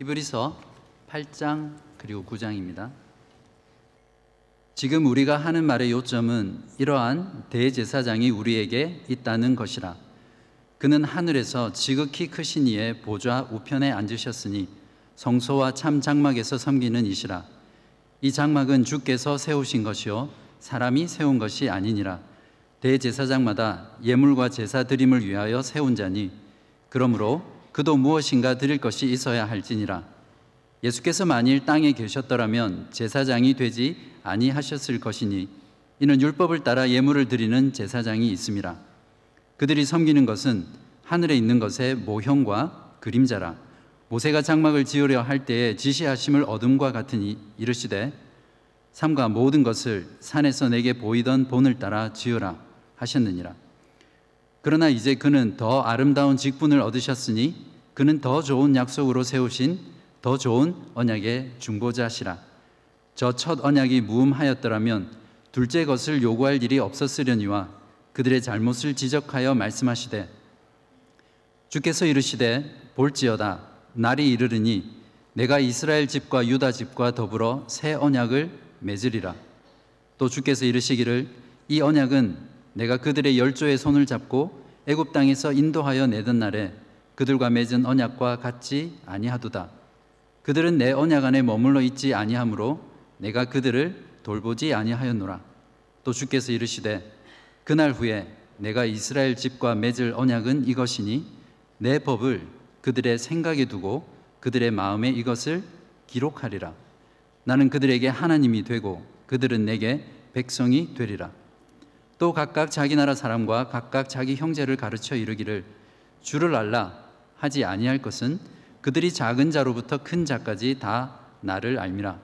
히브리서 8장 그리고 9장입니다. 지금 우리가 하는 말의 요점은 이러한 대제사장이 우리에게 있다는 것이라. 그는 하늘에서 지극히 크신 이의 보좌 우편에 앉으셨으니 성소와 참 장막에서 섬기는 이시라. 이 장막은 주께서 세우신 것이요 사람이 세운 것이 아니니라. 대제사장마다 예물과 제사 드림을 위하여 세운 자니 그러므로 그도 무엇인가 드릴 것이 있어야 할지니라. 예수께서 만일 땅에 계셨더라면 제사장이 되지 아니하셨을 것이니 이는 율법을 따라 예물을 드리는 제사장이 있음이라. 그들이 섬기는 것은 하늘에 있는 것의 모형과 그림자라. 모세가 장막을 지으려 할 때에 지시하심을 어둠과 같으니 이르시되 삼가 모든 것을 산에서 내게 보이던 본을 따라 지으라 하셨느니라. 그러나 이제 그는 더 아름다운 직분을 얻으셨으니 그는 더 좋은 약속으로 세우신 더 좋은 언약의 중보자시라. 저 첫 언약이 무음하였더라면 둘째 것을 요구할 일이 없었으려니와 그들의 잘못을 지적하여 말씀하시되 주께서 이르시되 볼지어다 날이 이르르니 내가 이스라엘 집과 유다 집과 더불어 새 언약을 맺으리라. 또 주께서 이르시기를 이 언약은 내가 그들의 열조의 손을 잡고 애굽 땅에서 인도하여 내던 날에 그들과 맺은 언약과 같지 아니하도다. 그들은 내 언약 안에 머물러 있지 아니하므로 내가 그들을 돌보지 아니하였노라. 또 주께서 이르시되 그날 후에 내가 이스라엘 집과 맺을 언약은 이것이니 내 법을 그들의 생각에 두고 그들의 마음에 이것을 기록하리라. 나는 그들에게 하나님이 되고 그들은 내게 백성이 되리라. 또 각각 자기 나라 사람과 각각 자기 형제를 가르쳐 이르기를 주를 알라 하지 아니할 것은 그들이 작은 자로부터 큰 자까지 다 나를 알미라.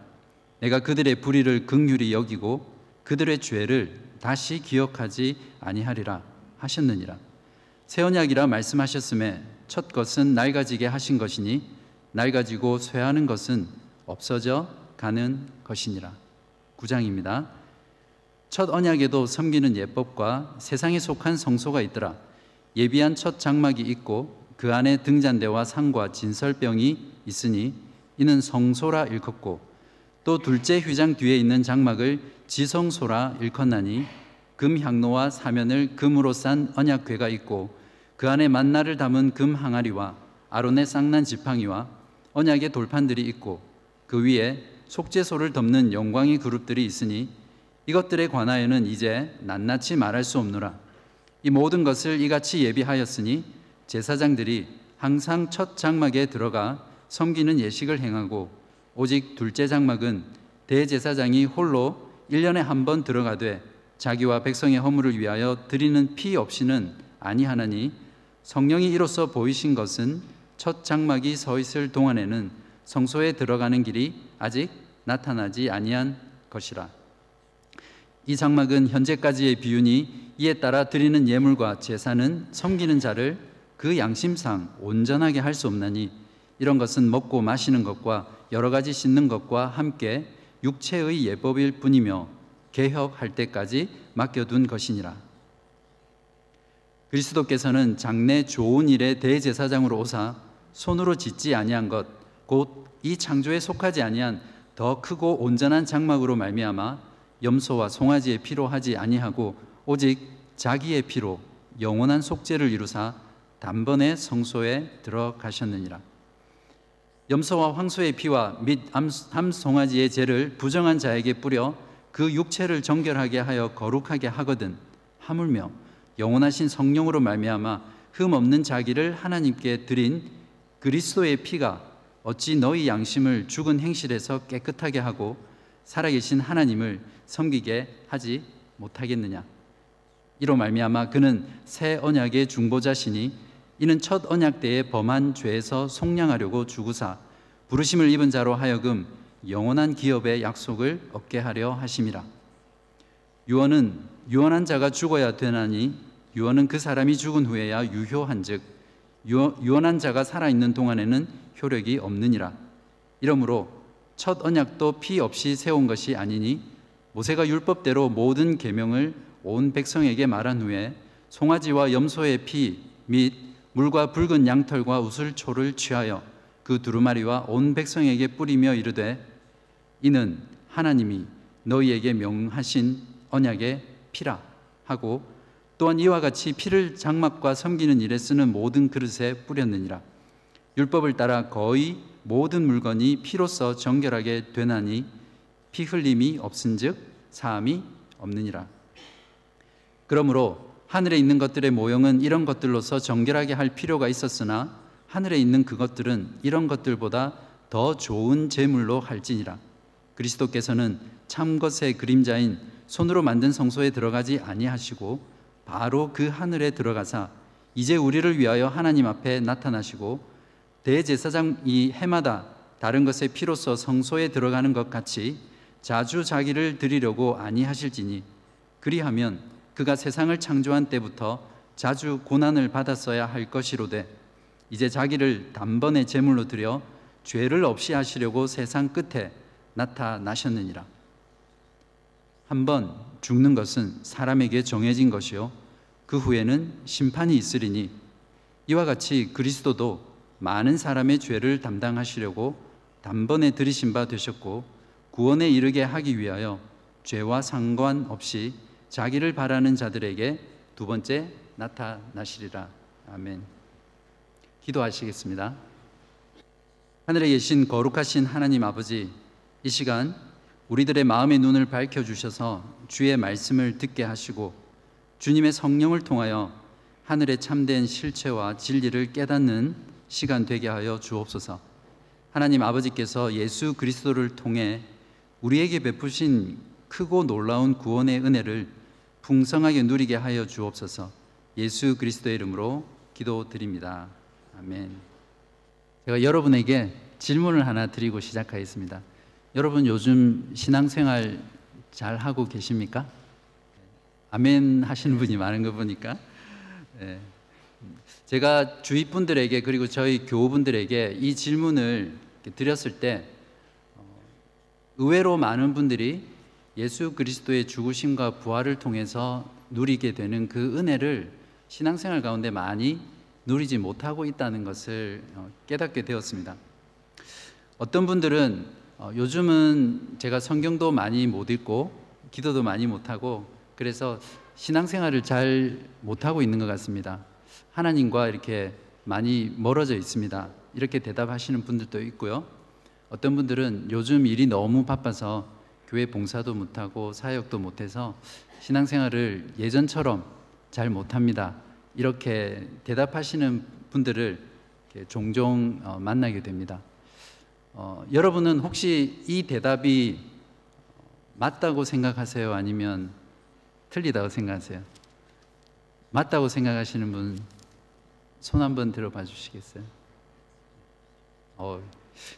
내가 그들의 불의를 극률히 여기고 그들의 죄를 다시 기억하지 아니하리라 하셨느니라. 새 언약이라 말씀하셨음에 첫 것은 낡아지게 하신 것이니 낡아지고 쇠하는 것은 없어져 가는 것이니라. 9장입니다. 첫 언약에도 섬기는 예법과 세상에 속한 성소가 있더라. 예비한 첫 장막이 있고 그 안에 등잔대와 상과 진설병이 있으니 이는 성소라 일컫고 또 둘째 휘장 뒤에 있는 장막을 지성소라 일컫나니 금 향로와 사면을 금으로 싼 언약궤가 있고 그 안에 만나를 담은 금 항아리와 아론의 쌍난 지팡이와 언약의 돌판들이 있고 그 위에 속죄소를 덮는 영광의 그룹들이 있으니 이것들에 관하여는 이제 낱낱이 말할 수 없노라. 이 모든 것을 이같이 예비하였으니 제사장들이 항상 첫 장막에 들어가 섬기는 예식을 행하고 오직 둘째 장막은 대제사장이 홀로 1년에 한 번 들어가되 자기와 백성의 허물을 위하여 드리는 피 없이는 아니하나니 성령이 이로써 보이신 것은 첫 장막이 서 있을 동안에는 성소에 들어가는 길이 아직 나타나지 아니한 것이라. 이 장막은 현재까지의 비윤이 이에 따라 드리는 예물과 제사는 섬기는 자를 그 양심상 온전하게 할 수 없나니 이런 것은 먹고 마시는 것과 여러 가지 씻는 것과 함께 육체의 예법일 뿐이며 개혁할 때까지 맡겨둔 것이니라. 그리스도께서는 장래 좋은 일의 대제사장으로 오사 손으로 짓지 아니한 것 곧 이 창조에 속하지 아니한 더 크고 온전한 장막으로 말미암아 염소와 송아지의 피로 하지 아니하고 오직 자기의 피로 영원한 속죄를 이루사 단번에 성소에 들어가셨느니라. 염소와 황소의 피와 및 함송아지의 죄를 부정한 자에게 뿌려 그 육체를 정결하게 하여 거룩하게 하거든 하물며 영원하신 성령으로 말미암아 흠 없는 자기를 하나님께 드린 그리스도의 피가 어찌 너희 양심을 죽은 행실에서 깨끗하게 하고 살아계신 하나님을 섬기게 하지 못하겠느냐 이로 말미암아 그는 새 언약의 중보자시니 이는 첫 언약 때에 범한 죄에서 속량하려고 주구사 부르심을 입은 자로 하여금 영원한 기업의 약속을 얻게 하려 하심이라. 유언은 유언한 자가 죽어야 되나니 유언은 그 사람이 죽은 후에야 유효한즉 유언한 자가 살아 있는 동안에는 효력이 없느니라. 이러므로 첫 언약도 피 없이 세운 것이 아니니 모세가 율법대로 모든 계명을 온 백성에게 말한 후에 송아지와 염소의 피 및 물과 붉은 양털과 우슬초를 취하여 그 두루마리와 온 백성에게 뿌리며 이르되 이는 하나님이 너희에게 명하신 언약의 피라 하고 또한 이와 같이 피를 장막과 섬기는 일에 쓰는 모든 그릇에 뿌렸느니라. 율법을 따라 거의 모든 물건이 피로써 정결하게 되나니 피 흘림이 없은즉 사함이 없느니라. 그러므로 하늘에 있는 것들의 모형은 이런 것들로서 정결하게 할 필요가 있었으나 하늘에 있는 그것들은 이런 것들보다 더 좋은 제물로 할지니라. 그리스도께서는 참 것의 그림자인 손으로 만든 성소에 들어가지 아니하시고 바로 그 하늘에 들어가사 이제 우리를 위하여 하나님 앞에 나타나시고 대제사장이 해마다 다른 것의 피로써 성소에 들어가는 것 같이 자주 자기를 드리려고 아니하실지니 그리하면 그가 세상을 창조한 때부터 자주 고난을 받았어야 할 것이로되 이제 자기를 단번에 제물로 드려 죄를 없이 하시려고 세상 끝에 나타나셨느니라. 한번 죽는 것은 사람에게 정해진 것이요 그 후에는 심판이 있으리니 이와 같이 그리스도도 많은 사람의 죄를 담당하시려고 단번에 들이신 바 되셨고 구원에 이르게 하기 위하여 죄와 상관없이 자기를 바라는 자들에게 두 번째 나타나시리라. 아멘. 기도하시겠습니다. 하늘에 계신 거룩하신 하나님 아버지, 이 시간 우리들의 마음의 눈을 밝혀 주셔서 주의 말씀을 듣게 하시고 주님의 성령을 통하여 하늘의 참된 실체와 진리를 깨닫는 시간 되게 하여 주옵소서. 하나님 아버지께서 예수 그리스도를 통해 우리에게 베푸신 크고 놀라운 구원의 은혜를 풍성하게 누리게 하여 주옵소서. 예수 그리스도의 이름으로 기도드립니다. 아멘. 제가 여러분에게 질문을 하나 드리고 시작하겠습니다. 여러분 요즘 신앙생활 잘 하고 계십니까? 아멘 하시는 분이 많은 거 보니까 네. 제가 주위 분들에게 그리고 저희 교우분들에게 이 질문을 드렸을 때 어, 의외로 많은 분들이 예수 그리스도의 죽으심과 부활을 통해서 누리게 되는 그 은혜를 신앙생활 가운데 많이 누리지 못하고 있다는 것을 어, 깨닫게 되었습니다. 어떤 분들은 어, 요즘은 제가 성경도 많이 못 읽고 기도도 많이 못하고 그래서 신앙생활을 잘 못하고 있는 것 같습니다. 하나님과 이렇게 많이 멀어져 있습니다. 이렇게 대답하시는 분들도 있고요. 어떤 분들은 요즘 일이 너무 바빠서 교회 봉사도 못하고 사역도 못해서 신앙생활을 예전처럼 잘 못합니다. 이렇게 대답하시는 분들을 종종 어, 만나게 됩니다. 어, 여러분은 혹시 이 대답이 맞다고 생각하세요? 아니면 틀리다고 생각하세요? 맞다고 생각하시는 분 손 한번 들어봐 주시겠어요? 어,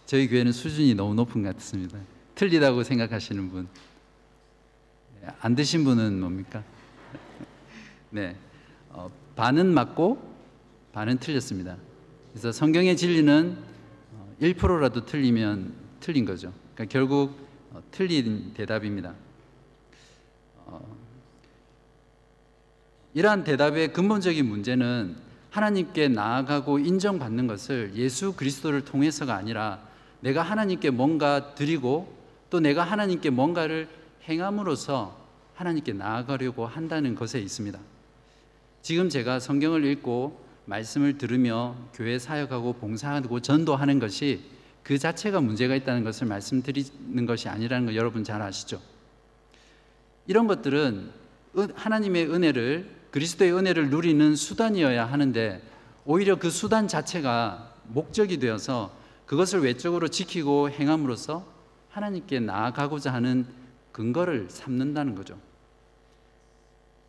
저희 교회는 수준이 너무 높은 것 같습니다. 틀리다고 생각하시는 분. 안 드신 분은 뭡니까? 네. 어, 반은 맞고 반은 틀렸습니다. 그래서 성경의 진리는 1%라도 틀리면 틀린 거죠. 그러니까 결국 어, 틀린 대답입니다. 어, 이러한 대답의 근본적인 문제는 하나님께 나아가고 인정받는 것을 예수 그리스도를 통해서가 아니라 내가 하나님께 뭔가 드리고 또 내가 하나님께 뭔가를 행함으로써 하나님께 나아가려고 한다는 것에 있습니다. 지금 제가 성경을 읽고 말씀을 들으며 교회 사역하고 봉사하고 전도하는 것이 그 자체가 문제가 있다는 것을 말씀드리는 것이 아니라는 거 여러분 잘 아시죠? 이런 것들은 하나님의 은혜를 그리스도의 은혜를 누리는 수단이어야 하는데 오히려 그 수단 자체가 목적이 되어서 그것을 외적으로 지키고 행함으로써 하나님께 나아가고자 하는 근거를 삼는다는 거죠.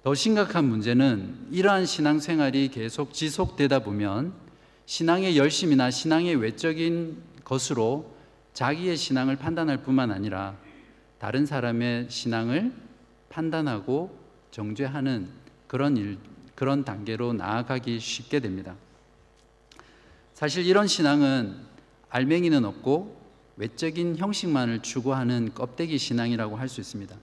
더 심각한 문제는 이러한 신앙생활이 계속 지속되다 보면 신앙의 열심이나 신앙의 외적인 것으로 자기의 신앙을 판단할 뿐만 아니라 다른 사람의 신앙을 판단하고 정죄하는 그런 일, 그런 단계로 나아가기 쉽게 됩니다. 사실 이런 신앙은 알맹이는 없고 외적인 형식만을 추구하는 껍데기 신앙이라고 할 수 있습니다.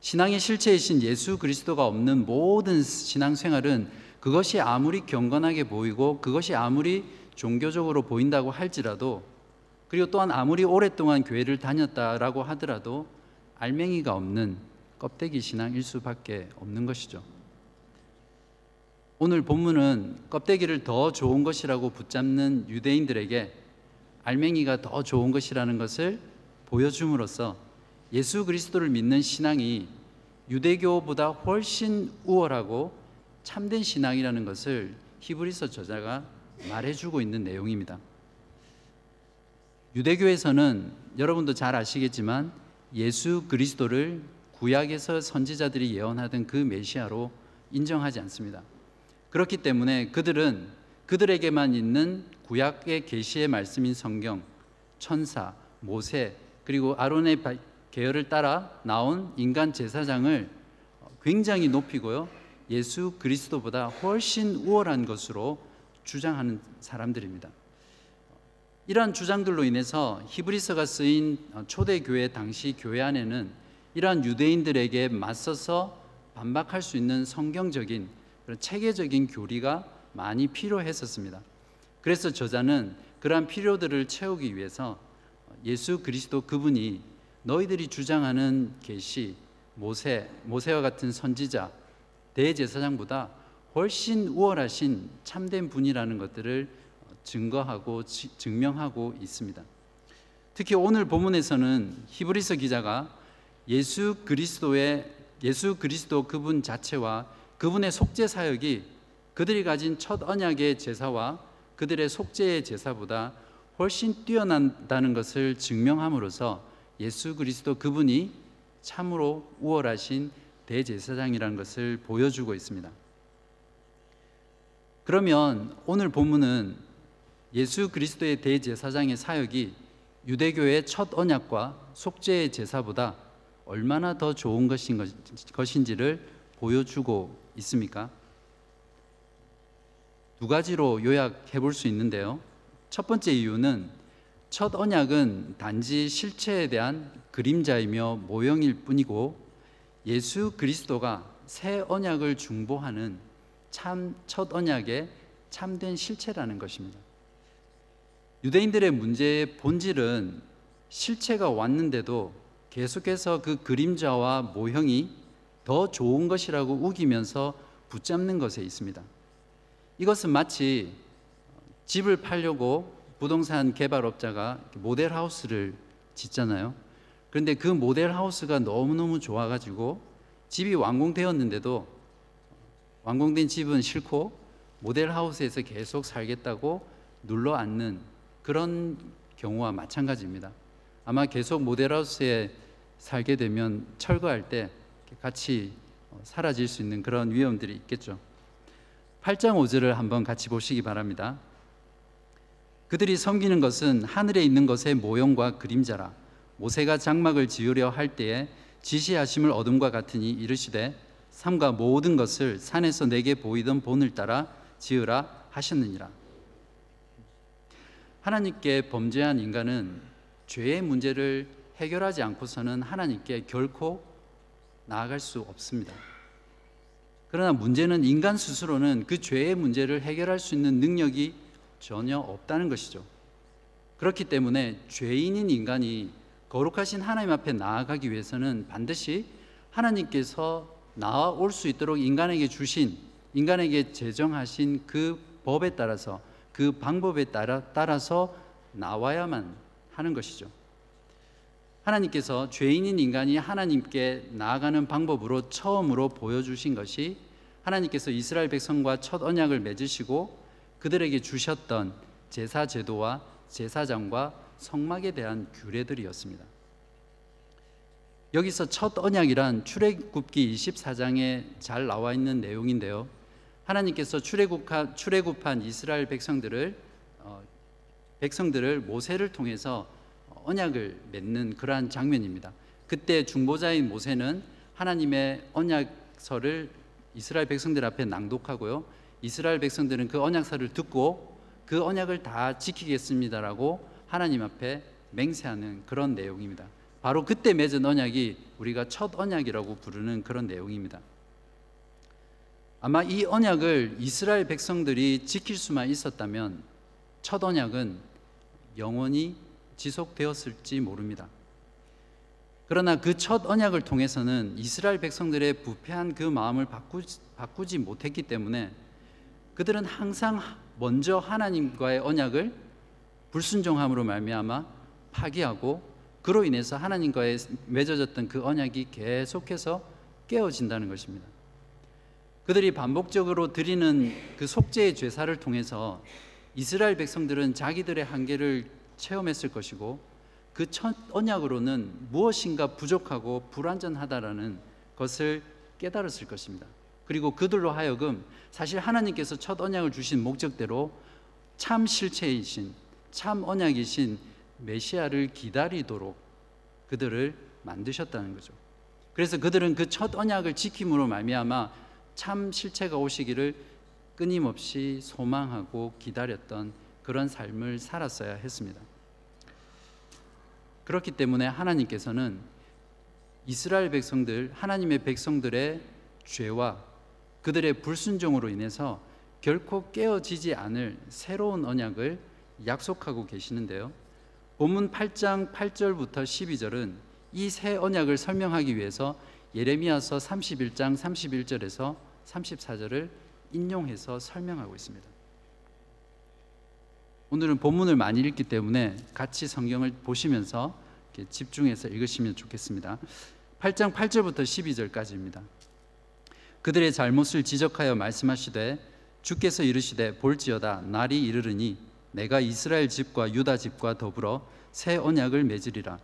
신앙의 실체이신 예수 그리스도가 없는 모든 신앙생활은 그것이 아무리 경건하게 보이고 그것이 아무리 종교적으로 보인다고 할지라도 그리고 또한 아무리 오랫동안 교회를 다녔다라고 하더라도 알맹이가 없는 껍데기 신앙일 수밖에 없는 것이죠. 오늘 본문은 껍데기를 더 좋은 것이라고 붙잡는 유대인들에게 알맹이가 더 좋은 것이라는 것을 보여줌으로써 예수 그리스도를 믿는 신앙이 유대교보다 훨씬 우월하고 참된 신앙이라는 것을 히브리서 저자가 말해주고 있는 내용입니다. 유대교에서는 여러분도 잘 아시겠지만 예수 그리스도를 구약에서 선지자들이 예언하던 그 메시아로 인정하지 않습니다. 그렇기 때문에 그들은 그들에게만 있는 구약의 계시의 말씀인 성경, 천사, 모세 그리고 아론의 계열을 따라 나온 인간 제사장을 굉장히 높이고요. 예수 그리스도보다 훨씬 우월한 것으로 주장하는 사람들입니다. 이러한 주장들로 인해서 히브리서가 쓰인 초대 교회 당시 교회 안에는 이러한 유대인들에게 맞서서 반박할 수 있는 성경적인 그런 체계적인 교리가 많이 필요했었습니다. 그래서 저자는 그러한 필요들을 채우기 위해서 예수 그리스도 그분이 너희들이 주장하는 계시 모세 모세와 같은 선지자 대제사장보다 훨씬 우월하신 참된 분이라는 것들을 증거하고 증명하고 있습니다. 특히 오늘 본문에서는 히브리서 기자가 예수 그리스도의 예수 그리스도 그분 자체와 그분의 속죄 사역이 그들이 가진 첫 언약의 제사와 그들의 속죄의 제사보다 훨씬 뛰어난다는 것을 증명함으로써 예수 그리스도 그분이 참으로 우월하신 대제사장이라는 것을 보여주고 있습니다. 그러면 오늘 본문은 예수 그리스도의 대제사장의 사역이 유대교의 첫 언약과 속죄의 제사보다 얼마나 더 좋은 것인 것인지를 보여주고 있습니까? 두 가지로 요약해 볼 수 있는데요. 첫 번째 이유는 첫 언약은 단지 실체에 대한 그림자이며 모형일 뿐이고 예수 그리스도가 새 언약을 중보하는 참 첫 언약의 참된 실체라는 것입니다. 유대인들의 문제의 본질은 실체가 왔는데도 계속해서 그 그림자와 모형이 더 좋은 것이라고 우기면서 붙잡는 것에 있습니다. 이것은 마치 집을 팔려고 부동산 개발업자가 모델 하우스를 짓잖아요. 그런데 그 모델 하우스가 너무너무 좋아가지고 집이 완공되었는데도 완공된 집은 싫고 모델 하우스에서 계속 살겠다고 눌러 앉는 그런 경우와 마찬가지입니다. 아마 계속 모델 하우스에 살게 되면 철거할 때 같이 사라질 수 있는 그런 위험들이 있겠죠. 8장 5절을 한번 같이 보시기 바랍니다. 그들이 섬기는 것은 하늘에 있는 것의 모형과 그림자라 모세가 장막을 지으려 할 때에 지시하심을 얻음과 같으니 이르시되 삼가 모든 것을 산에서 내게 보이던 본을 따라 지으라 하셨느니라. 하나님께 범죄한 인간은 죄의 문제를 해결하지 않고서는 하나님께 결코 나아갈 수 없습니다. 그러나 문제는 인간 스스로는 그 죄의 문제를 해결할 수 있는 능력이 전혀 없다는 것이죠. 그렇기 때문에 죄인인 인간이 거룩하신 하나님 앞에 나아가기 위해서는 반드시 하나님께서 나올 수 있도록 인간에게 주신 인간에게 제정하신 그 법에 따라서 그 방법에 따라 따라서 나와야만 하는 것이죠. 하나님께서 죄인인 인간이 하나님께 나아가는 방법으로 처음으로 보여주신 것이 하나님께서 이스라엘 백성과 첫 언약을 맺으시고 그들에게 주셨던 제사 제도와 제사장과 성막에 대한 규례들이었습니다. 여기서 첫 언약이란 출애굽기 24장에 잘 나와 있는 내용인데요. 하나님께서 출애굽한, 이스라엘 백성들을 어, 백성들을 모세를 통해서 언약을 맺는 그러한 장면입니다. 그때 중보자인 모세는 하나님의 언약서를 이스라엘 백성들 앞에 낭독하고요. 이스라엘 백성들은 그 언약서를 듣고 그 언약을 다 지키겠습니다라고 하나님 앞에 맹세하는 그런 내용입니다. 바로 그때 맺은 언약이 우리가 첫 언약이라고 부르는 그런 내용입니다. 아마 이 언약을 이스라엘 백성들이 지킬 수만 있었다면 첫 언약은 영원히 지속되었을지 모릅니다. 그러나 그 첫 언약을 통해서는 이스라엘 백성들의 부패한 그 마음을 바꾸지, 바꾸지 못했기 때문에 그들은 항상 먼저 하나님과의 언약을 불순종함으로 말미암아 파기하고 그로 인해서 하나님과의 맺어졌던 그 언약이 계속해서 깨어진다는 것입니다. 그들이 반복적으로 드리는 그 속죄의 죄사를 통해서 이스라엘 백성들은 자기들의 한계를 체험했을 것이고 그 첫 언약으로는 무엇인가 부족하고 불완전하다라는 것을 깨달았을 것입니다. 그리고 그들로 하여금 사실 하나님께서 첫 언약을 주신 목적대로 참 실체이신 참 언약이신 메시아를 기다리도록 그들을 만드셨다는 거죠. 그래서 그들은 그 첫 언약을 지킴으로 말미암아 참 실체가 오시기를 끊임없이 소망하고 기다렸던 그런 삶을 살았어야 했습니다. 그렇기 때문에 하나님께서는 이스라엘 백성들, 하나님의 백성들의 죄와 그들의 불순종으로 인해서 결코 깨어지지 않을 새로운 언약을 약속하고 계시는데요. 본문 8장 8절부터 12절은 이 새 언약을 설명하기 위해서 예레미야서 31장 31절에서 34절을 인용해서 설명하고 있습니다. 오늘은 본문을 많이 읽기 때문에 같이 성경을 보시면서 집중해서 읽으시면 좋겠습니다. 8장 8절부터 12절까지입니다. 그들의 잘못을 지적하여 말씀하시되 주께서 이르시되 볼지어다 날이 이르르니 내가 이스라엘 집과 유다 집과 더불어 새 언약을 맺으리라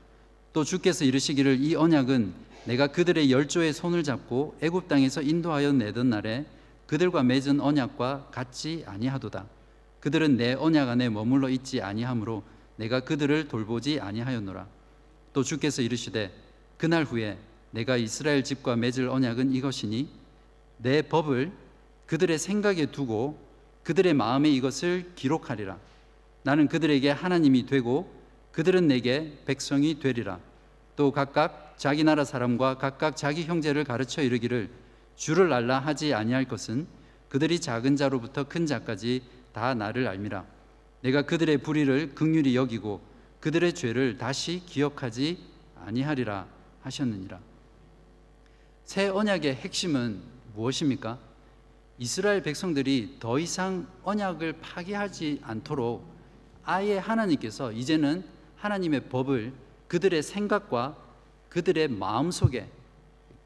또 주께서 이르시기를 이 언약은 내가 그들의 열조의 손을 잡고 애굽 땅에서 인도하여 내던 날에 그들과 맺은 언약과 같지 아니하도다 그들은 내 언약 안에 머물러 있지 아니하므로 내가 그들을 돌보지 아니하였노라. 또 주께서 이르시되 그날 후에 내가 이스라엘 집과 맺을 언약은 이것이니 내 법을 그들의 생각에 두고 그들의 마음에 이것을 기록하리라. 나는 그들에게 하나님이 되고 그들은 내게 백성이 되리라. 또 각각 자기 나라 사람과 각각 자기 형제를 가르쳐 이르기를 주를 알라 하지 아니할 것은 그들이 작은 자로부터 큰 자까지 다 나를 알미라. 내가 그들의 불의를 극률히 여기고 그들의 죄를 다시 기억하지 아니하리라 하셨느니라. 새 언약의 핵심은 무엇입니까? 이스라엘 백성들이 더 이상 언약을 파기하지 않도록 아예 하나님께서 이제는 하나님의 법을 그들의 생각과 그들의 마음 속에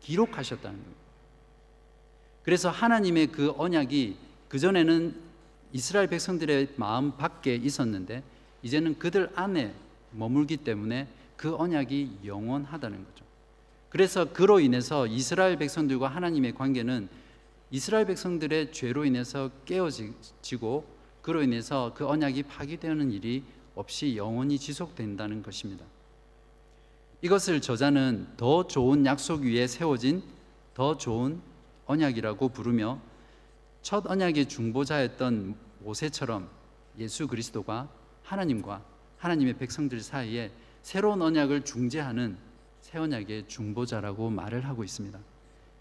기록하셨다는 겁니다. 그래서 하나님의 그 언약이 그전에는 이스라엘 백성들의 마음 밖에 있었는데 이제는 그들 안에 머물기 때문에 그 언약이 영원하다는 거죠. 그래서 그로 인해서 이스라엘 백성들과 하나님의 관계는 이스라엘 백성들의 죄로 인해서 깨어지고 그로 인해서 그 언약이 파기되는 일이 없이 영원히 지속된다는 것입니다. 이것을 저자는 더 좋은 약속 위에 세워진 더 좋은 언약이라고 부르며 첫 언약의 중보자였던 모세처럼 예수 그리스도가 하나님과 하나님의 백성들 사이에 새로운 언약을 중재하는 새 언약의 중보자라고 말을 하고 있습니다.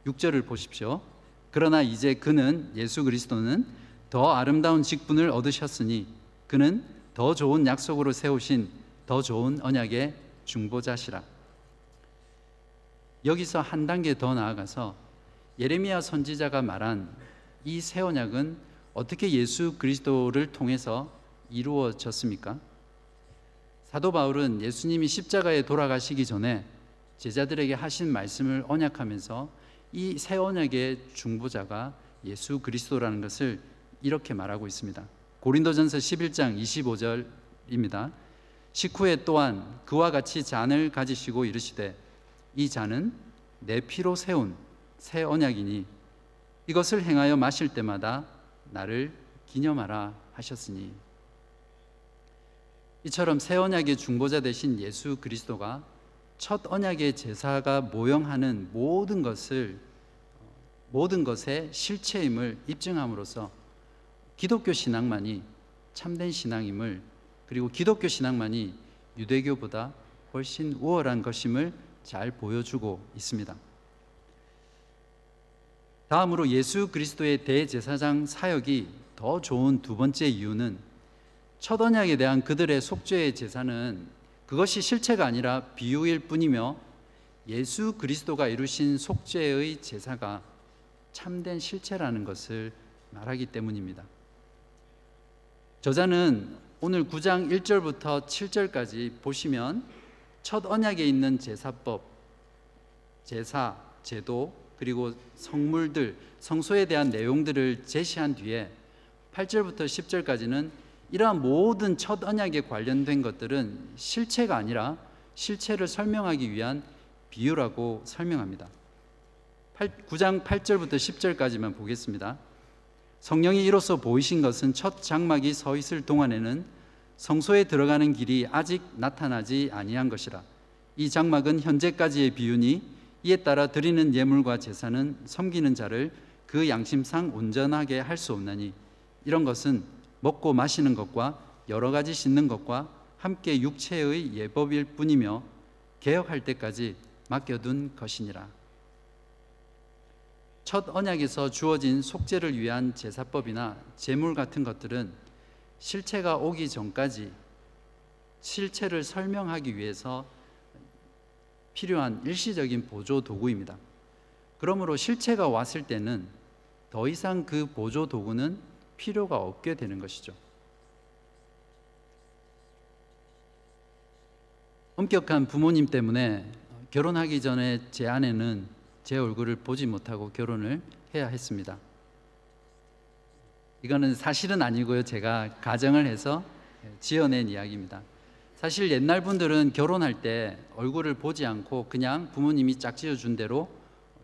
6절을 보십시오. 그러나 이제 그는 예수 그리스도는 더 아름다운 직분을 얻으셨으니 그는 더 좋은 약속으로 세우신 더 좋은 언약의 중보자시라. 여기서 한 단계 더 나아가서 예레미야 선지자가 말한 이 새 언약은 어떻게 예수 그리스도를 통해서 이루어졌습니까? 사도 바울은 예수님이 십자가에 돌아가시기 전에 제자들에게 하신 말씀을 언약하면서 이 새 언약의 중보자가 예수 그리스도라는 것을 이렇게 말하고 있습니다. 고린도전서 11장 25절입니다. 식후에 또한 그와 같이 잔을 가지시고 이르시되 이 잔은 내 피로 세운 새 언약이니 이것을 행하여 마실 때마다 나를 기념하라 하셨으니 이처럼 새 언약의 중보자 되신 예수 그리스도가 첫 언약의 제사가 모형하는 모든 것을 모든 것의 실체임을 입증함으로써 기독교 신앙만이 참된 신앙임을 그리고 기독교 신앙만이 유대교보다 훨씬 우월한 것임을 잘 보여주고 있습니다. 다음으로 예수 그리스도의 대제사장 사역이 더 좋은 두 번째 이유는 첫 언약에 대한 그들의 속죄의 제사는 그것이 실체가 아니라 비유일 뿐이며 예수 그리스도가 이루신 속죄의 제사가 참된 실체라는 것을 말하기 때문입니다. 저자는 오늘 9장 1절부터 7절까지 보시면 첫 언약에 있는 제사법, 제사, 제도, 그리고 성물들, 성소에 대한 내용들을 제시한 뒤에 8절부터 10절까지는 이러한 모든 첫 언약에 관련된 것들은 실체가 아니라 실체를 설명하기 위한 비유라고 설명합니다. 9장 8절부터 10절까지만 보겠습니다. 성령이 이로써 보이신 것은 첫 장막이 서 있을 동안에는 성소에 들어가는 길이 아직 나타나지 아니한 것이라. 이 장막은 현재까지의 비유니 이에 따라 드리는 예물과 제사는 섬기는 자를 그 양심상 온전하게 할 수 없나니 이런 것은 먹고 마시는 것과 여러 가지 씻는 것과 함께 육체의 예법일 뿐이며 개혁할 때까지 맡겨둔 것이니라. 첫 언약에서 주어진 속죄를 위한 제사법이나 제물 같은 것들은 실체가 오기 전까지 실체를 설명하기 위해서 필요한 일시적인 보조 도구입니다. 그러므로 실체가 왔을 때는 더 이상 그 보조 도구는 필요가 없게 되는 것이죠. 엄격한 부모님 때문에 결혼하기 전에 제 아내는 제 얼굴을 보지 못하고 결혼을 해야 했습니다. 이거는 사실은 아니고요. 제가 가정을 해서 지어낸 이야기입니다. 사실 옛날 분들은 결혼할 때 얼굴을 보지 않고 그냥 부모님이 짝지어 준 대로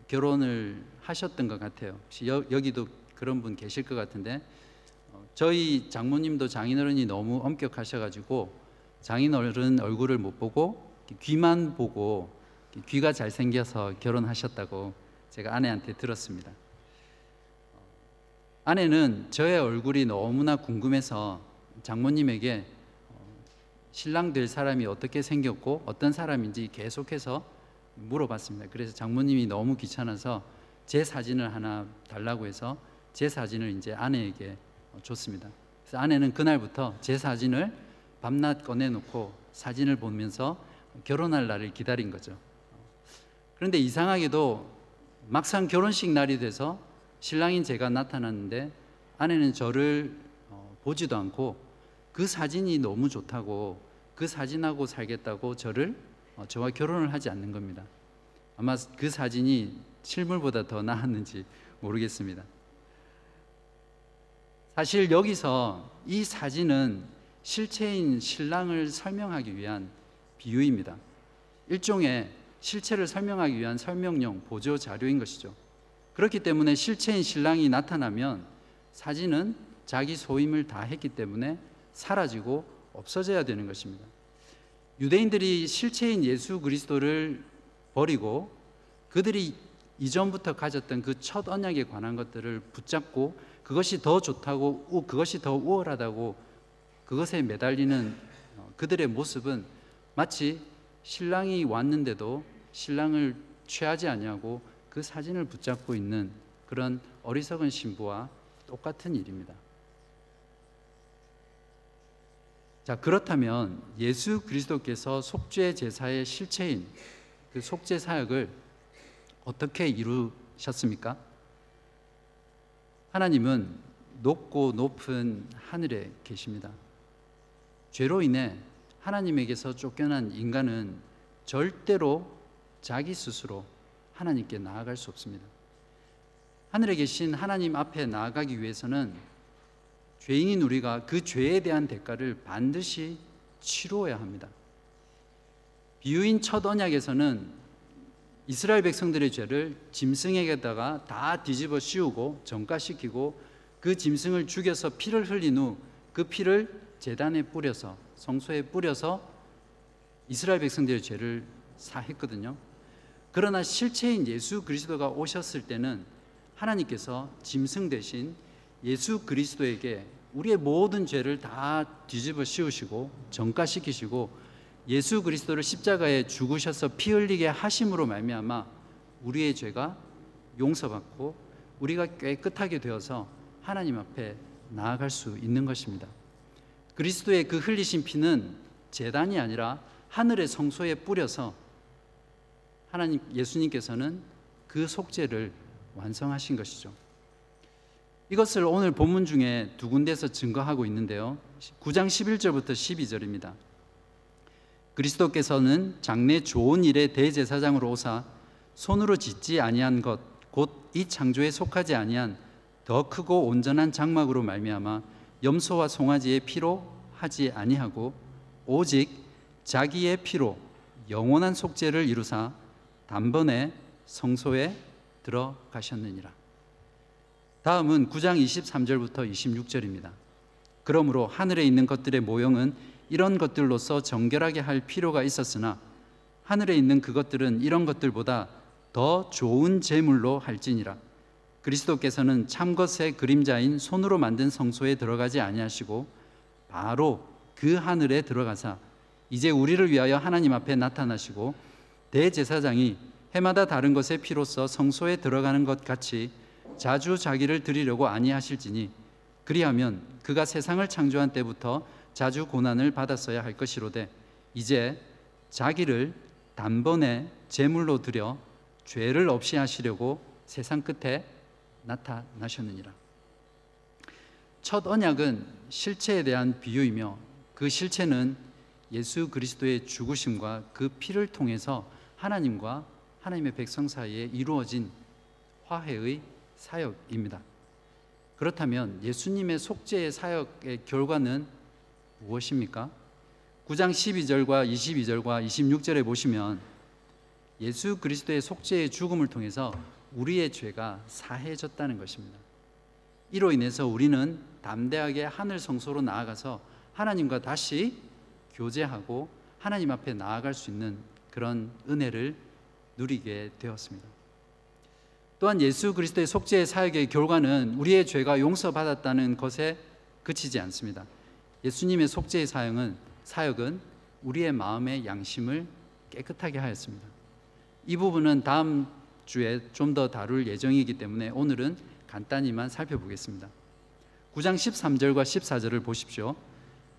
결혼을 하셨던 것 같아요. 혹시 여, 기도 그런 분 계실 것 같은데 어, 저희 장모님도 장인어른이 너무 엄격하셔가지고 장인어른 얼굴을 못 보고 귀만 보고 귀가 잘 생겨서 결혼하셨다고 제가 아내한테 들었습니다. 아내는 저의 얼굴이 너무나 궁금해서 장모님에게 어, 신랑 될 사람이 어떻게 생겼고 어떤 사람인지 계속해서 물어봤습니다. 그래서 장모님이 너무 귀찮아서 제 사진을 하나 달라고 해서 제 사진을 이제 아내에게 줬습니다. 그래서 아내는 그날부터 제 사진을 밤낮 꺼내놓고 사진을 보면서 결혼할 날을 기다린 거죠. 그런데 이상하게도 막상 결혼식 날이 돼서 신랑인 제가 나타났는데 아내는 저를 어, 보지도 않고 그 사진이 너무 좋다고 그 사진하고 살겠다고 저를 어, 저와 결혼을 하지 않는 겁니다. 아마 그 사진이 실물보다 더 나았는지 모르겠습니다. 사실 여기서 이 사진은 실체인 신랑을 설명하기 위한 비유입니다. 일종의 실체를 설명하기 위한 설명용 보조 자료인 것이죠. 그렇기 때문에 실체인 신랑이 나타나면 사진은 자기 소임을 다 했기 때문에 사라지고 없어져야 되는 것입니다. 유대인들이 실체인 예수 그리스도를 버리고 그들이 이전부터 가졌던 그 첫 언약에 관한 것들을 붙잡고 그것이 더 좋다고 그것이 더 우월하다고 그것에 매달리는 어, 그들의 모습은 마치 신랑이 왔는데도 신랑을 취하지 아니하고 그 사진을 붙잡고 있는 그런 어리석은 신부와 똑같은 일입니다. 자, 그렇다면 예수 그리스도께서 속죄 제사의 실체인 그 속죄 사역을 어떻게 이루셨습니까? 하나님은 높고 높은 하늘에 계십니다. 죄로 인해 하나님에게서 쫓겨난 인간은 절대로 자기 스스로 하나님께 나아갈 수 없습니다. 하늘에 계신 하나님 앞에 나아가기 위해서는 죄인인 우리가 그 죄에 대한 대가를 반드시 치루어야 합니다. 비유인 첫 언약에서는 이스라엘 백성들의 죄를 짐승에게다가 다 뒤집어 씌우고 정가시키고 그 짐승을 죽여서 피를 흘린 후 그 피를 제단에 뿌려서 성소에 뿌려서 이스라엘 백성들의 죄를 사했거든요. 그러나 실체인 예수 그리스도가 오셨을 때는 하나님께서 짐승 대신 예수 그리스도에게 우리의 모든 죄를 다 뒤집어 씌우시고 정가시키시고 예수 그리스도를 십자가에 죽으셔서 피 흘리게 하심으로 말미암아 우리의 죄가 용서받고 우리가 깨끗하게 되어서 하나님 앞에 나아갈 수 있는 것입니다. 그리스도의 그 흘리신 피는 재단이 아니라 하늘의 성소에 뿌려서 하나님 예수님께서는 그 속죄를 완성하신 것이죠. 이것을 오늘 본문 중에 두 군데서 증거하고 있는데요. 9장 11절부터 12절입니다. 그리스도께서는 장래 좋은 일의 대제사장으로 오사 손으로 짓지 아니한 것 곧 이 창조에 속하지 아니한 더 크고 온전한 장막으로 말미암아 염소와 송아지의 피로 하지 아니하고 오직 자기의 피로 영원한 속죄를 이루사 단번에 성소에 들어가셨느니라. 다음은 9장 23절부터 26절입니다. 그러므로 하늘에 있는 것들의 모형은 이런 것들로서 정결하게 할 필요가 있었으나 하늘에 있는 그것들은 이런 것들보다 더 좋은 제물로 할지니라. 그리스도께서는 참것의 그림자인 손으로 만든 성소에 들어가지 아니하시고 바로 그 하늘에 들어가사 이제 우리를 위하여 하나님 앞에 나타나시고 대제사장이 해마다 다른 것의 피로써 성소에 들어가는 것 같이 자주 자기를 드리려고 아니하실지니 그리하면 그가 세상을 창조한 때부터 자주 고난을 받았어야 할 것이로되 이제 자기를 단번에 제물로 드려 죄를 없이 하시려고 세상 끝에 나타나셨느니라. 첫 언약은 실체에 대한 비유이며 그 실체는 예수 그리스도의 죽으심과 그 피를 통해서 하나님과 하나님의 백성 사이에 이루어진 화해의 사역입니다. 그렇다면 예수님의 속죄의 사역의 결과는 무엇입니까? 9장 12절과 22절과 26절에 보시면 예수 그리스도의 속죄의 죽음을 통해서 우리의 죄가 사해졌다는 것입니다. 이로 인해서 우리는 담대하게 하늘 성소로 나아가서 하나님과 다시 교제하고 하나님 앞에 나아갈 수 있는 그런 은혜를 누리게 되었습니다. 또한 예수 그리스도의 속죄의 사역의 결과는 우리의 죄가 용서받았다는 것에 그치지 않습니다. 예수님의 속죄의 사역은 사역은 우리의 마음의 양심을 깨끗하게 하였습니다. 이 부분은 다음 주에 좀 더 다룰 예정이기 때문에 오늘은 간단히만 살펴보겠습니다. 9장 13절과 14절을 보십시오.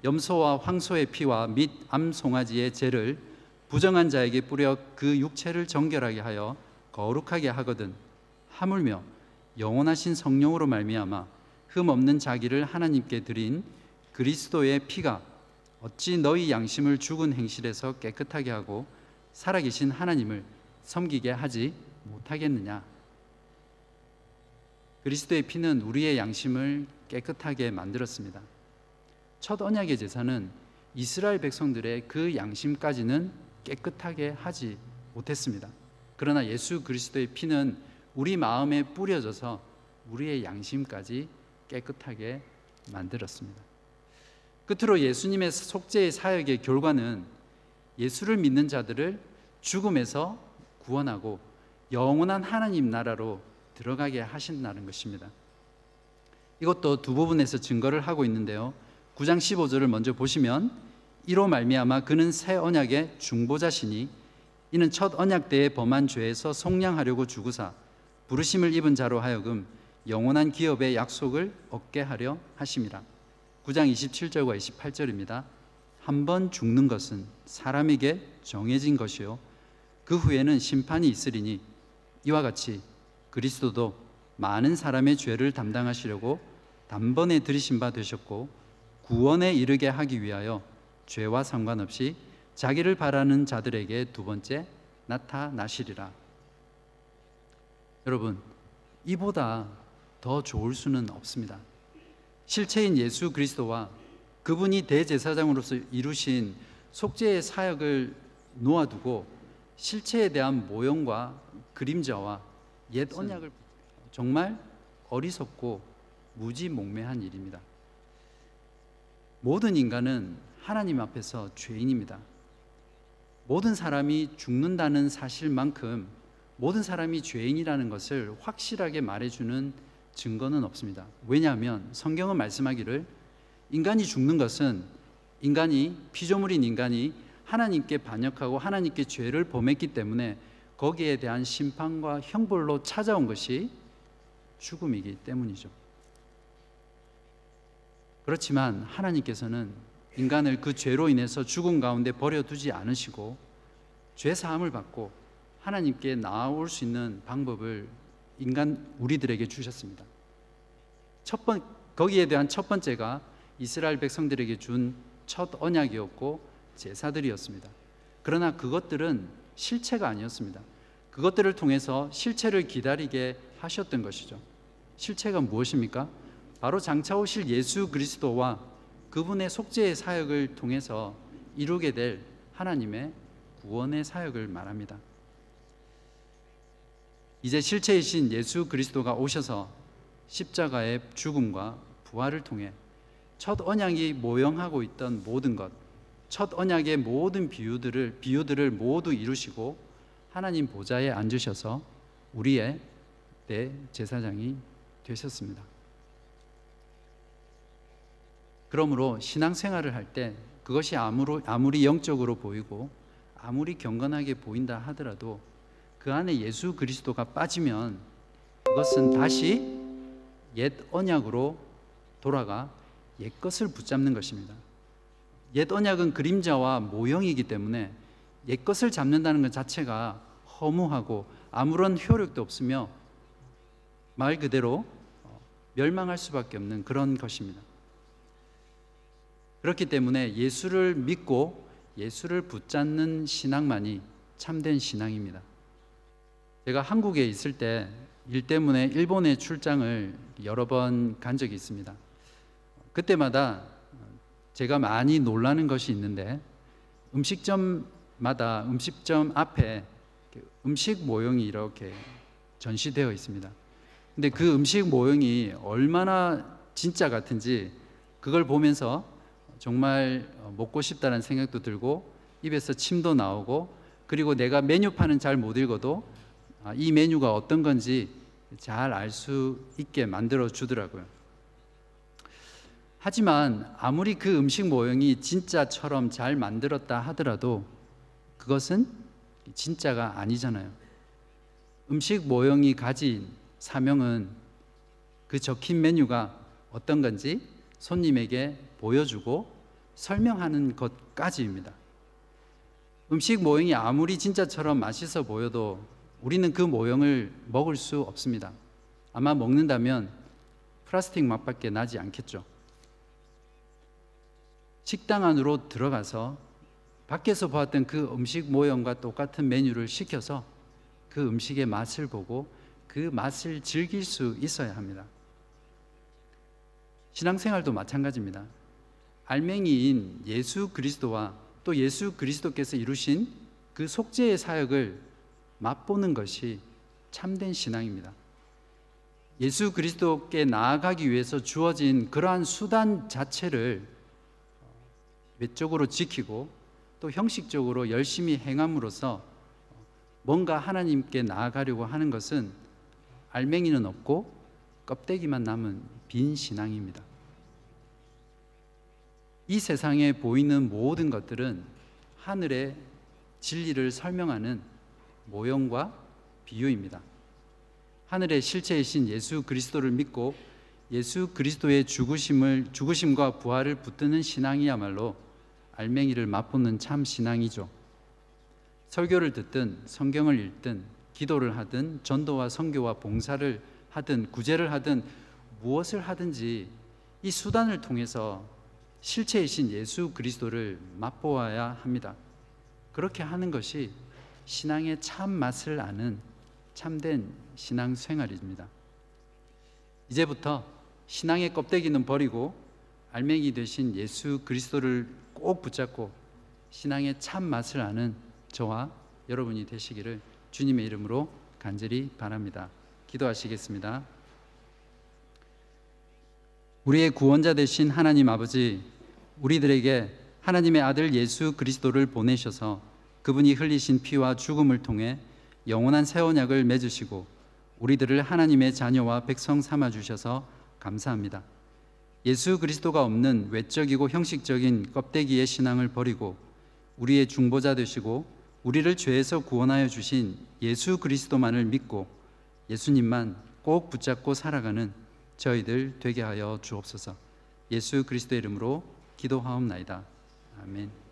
염소와 황소의 피와 및 암송아지의 죄를 부정한 자에게 뿌려 그 육체를 정결하게 하여 거룩하게 하거든 하물며 영원하신 성령으로 말미암아 흠 없는 자기를 하나님께 드린 그리스도의 피가 어찌 너희 양심을 죽은 행실에서 깨끗하게 하고 살아계신 하나님을 섬기게 하지 못하겠느냐? 그리스도의 피는 우리의 양심을 깨끗하게 만들었습니다. 첫 언약의 제사는 이스라엘 백성들의 그 양심까지는 깨끗하게 하지 못했습니다. 그러나 예수 그리스도의 피는 우리 마음에 뿌려져서 우리의 양심까지 깨끗하게 만들었습니다. 끝으로 예수님의 속죄의 사역의 결과는 예수를 믿는 자들을 죽음에서 구원하고 영원한 하나님 나라로 들어가게 하신다는 것입니다. 이것도 두 부분에서 증거를 하고 있는데요. 9장 15절을 먼저 보시면 이로 말미암아 그는 새 언약의 중보자시니 이는 첫 언약 때에 범한 죄에서 속량하려고 주구사 부르심을 입은 자로 하여금 영원한 기업의 약속을 얻게 하려 하심이라. 9장 27절과 28절입니다. 한 번 죽는 것은 사람에게 정해진 것이요 그 후에는 심판이 있으리니 이와 같이 그리스도도 많은 사람의 죄를 담당하시려고 단번에 들이신 바 되셨고 구원에 이르게 하기 위하여 죄와 상관없이 자기를 바라는 자들에게 두 번째 나타나시리라. 여러분, 이보다 더 좋을 수는 없습니다. 실체인 예수 그리스도와 그분이 대제사장으로서 이루신 속죄의 사역을 놓아두고 실체에 대한 모형과 그림자와 옛 언약을 정말 어리석고 무지몽매한 일입니다. 모든 인간은 하나님 앞에서 죄인입니다. 모든 사람이 죽는다는 사실만큼 모든 사람이 죄인이라는 것을 확실하게 말해주는 증거는 없습니다. 왜냐하면 성경은 말씀하기를 인간이 죽는 것은 인간이 피조물인 인간이 하나님께 반역하고 하나님께 죄를 범했기 때문에 거기에 대한 심판과 형벌로 찾아온 것이 죽음이기 때문이죠. 그렇지만 하나님께서는 인간을 그 죄로 인해서 죽음 가운데 버려두지 않으시고 죄 사함을 받고 하나님께 나아올 수 있는 방법을 인간 우리들에게 주셨습니다. 첫 번, 거기에 대한 첫 번째가 이스라엘 백성들에게 준 첫 언약이었고 제사들이었습니다. 그러나 그것들은 실체가 아니었습니다. 그것들을 통해서 실체를 기다리게 하셨던 것이죠. 실체가 무엇입니까? 바로 장차 오실 예수 그리스도와 그분의 속죄의 사역을 통해서 이루게 될 하나님의 구원의 사역을 말합니다. 이제 실체이신 예수 그리스도가 오셔서 십자가의 죽음과 부활을 통해 첫 언약이 모형하고 있던 모든 것, 첫 언약의 모든 비유들을 비유들을 모두 이루시고 하나님 보좌에 앉으셔서 우리의 내 제사장이 되셨습니다. 그러므로 신앙생활을 할 때 그것이 아무리, 아무리 영적으로 보이고 아무리 경건하게 보인다 하더라도 그 안에 예수 그리스도가 빠지면 그것은 다시 옛 언약으로 돌아가 옛 것을 붙잡는 것입니다. 옛 언약은 그림자와 모형이기 때문에 옛 것을 잡는다는 것 자체가 허무하고 아무런 효력도 없으며 말 그대로 멸망할 수밖에 없는 그런 것입니다. 그렇기 때문에 예수를 믿고 예수를 붙잡는 신앙만이 참된 신앙입니다. 제가 한국에 있을 때 일 때문에 일본에 출장을 여러 번 간 적이 있습니다. 그때마다 제가 많이 놀라는 것이 있는데 음식점마다 음식점 앞에 음식 모형이 이렇게 전시되어 있습니다. 근데 그 음식 모형이 얼마나 진짜 같은지 그걸 보면서 정말 먹고 싶다는 생각도 들고 입에서 침도 나오고 그리고 내가 메뉴판은 잘 못 읽어도 아, 이 메뉴가 어떤 건지 잘 알 수 있게 만들어 주더라고요. 하지만 아무리 그 음식 모형이 진짜처럼 잘 만들었다 하더라도 그것은 진짜가 아니잖아요. 음식 모형이 가진 사명은 그 적힌 메뉴가 어떤 건지 손님에게 보여주고 설명하는 것까지입니다. 음식 모형이 아무리 진짜처럼 맛있어 보여도 우리는 그 모형을 먹을 수 없습니다. 아마 먹는다면 플라스틱 맛밖에 나지 않겠죠. 식당 안으로 들어가서 밖에서 보았던 그 음식 모형과 똑같은 메뉴를 시켜서 그 음식의 맛을 보고 그 맛을 즐길 수 있어야 합니다. 신앙생활도 마찬가지입니다. 알맹이인 예수 그리스도와 또 예수 그리스도께서 이루신 그 속죄의 사역을 맛보는 것이 참된 신앙입니다. 예수 그리스도께 나아가기 위해서 주어진 그러한 수단 자체를 외적으로 지키고 또 형식적으로 열심히 행함으로써 뭔가 하나님께 나아가려고 하는 것은 알맹이는 없고 껍데기만 남은 빈 신앙입니다. 이 세상에 보이는 모든 것들은 하늘의 진리를 설명하는 모형과 비유입니다. 하늘의 실체이신 예수 그리스도를 믿고 예수 그리스도의 죽으심을 죽으심과 부활을 붙드는 신앙이야말로 알맹이를 맛보는 참 신앙이죠. 설교를 듣든 성경을 읽든 기도를 하든 전도와 선교와 봉사를 하든 구제를 하든 무엇을 하든지 이 수단을 통해서 실체이신 예수 그리스도를 맛보아야 합니다. 그렇게 하는 것이 신앙의 참 맛을 아는 참된 신앙 생활입니다. 이제부터 신앙의 껍데기는 버리고 알맹이 되신 예수 그리스도를 꼭 붙잡고 신앙의 참 맛을 아는 저와 여러분이 되시기를 주님의 이름으로 간절히 바랍니다. 기도하시겠습니다. 우리의 구원자 되신 하나님 아버지, 우리들에게 하나님의 아들 예수 그리스도를 보내셔서 그분이 흘리신 피와 죽음을 통해 영원한 새 언약을 맺으시고 우리들을 하나님의 자녀와 백성 삼아 주셔서 감사합니다. 예수 그리스도가 없는 외적이고 형식적인 껍데기의 신앙을 버리고 우리의 중보자 되시고 우리를 죄에서 구원하여 주신 예수 그리스도만을 믿고 예수님만 꼭 붙잡고 살아가는 저희들 되게 하여 주옵소서. 예수 그리스도의 이름으로 기도하옵나이다. 아멘.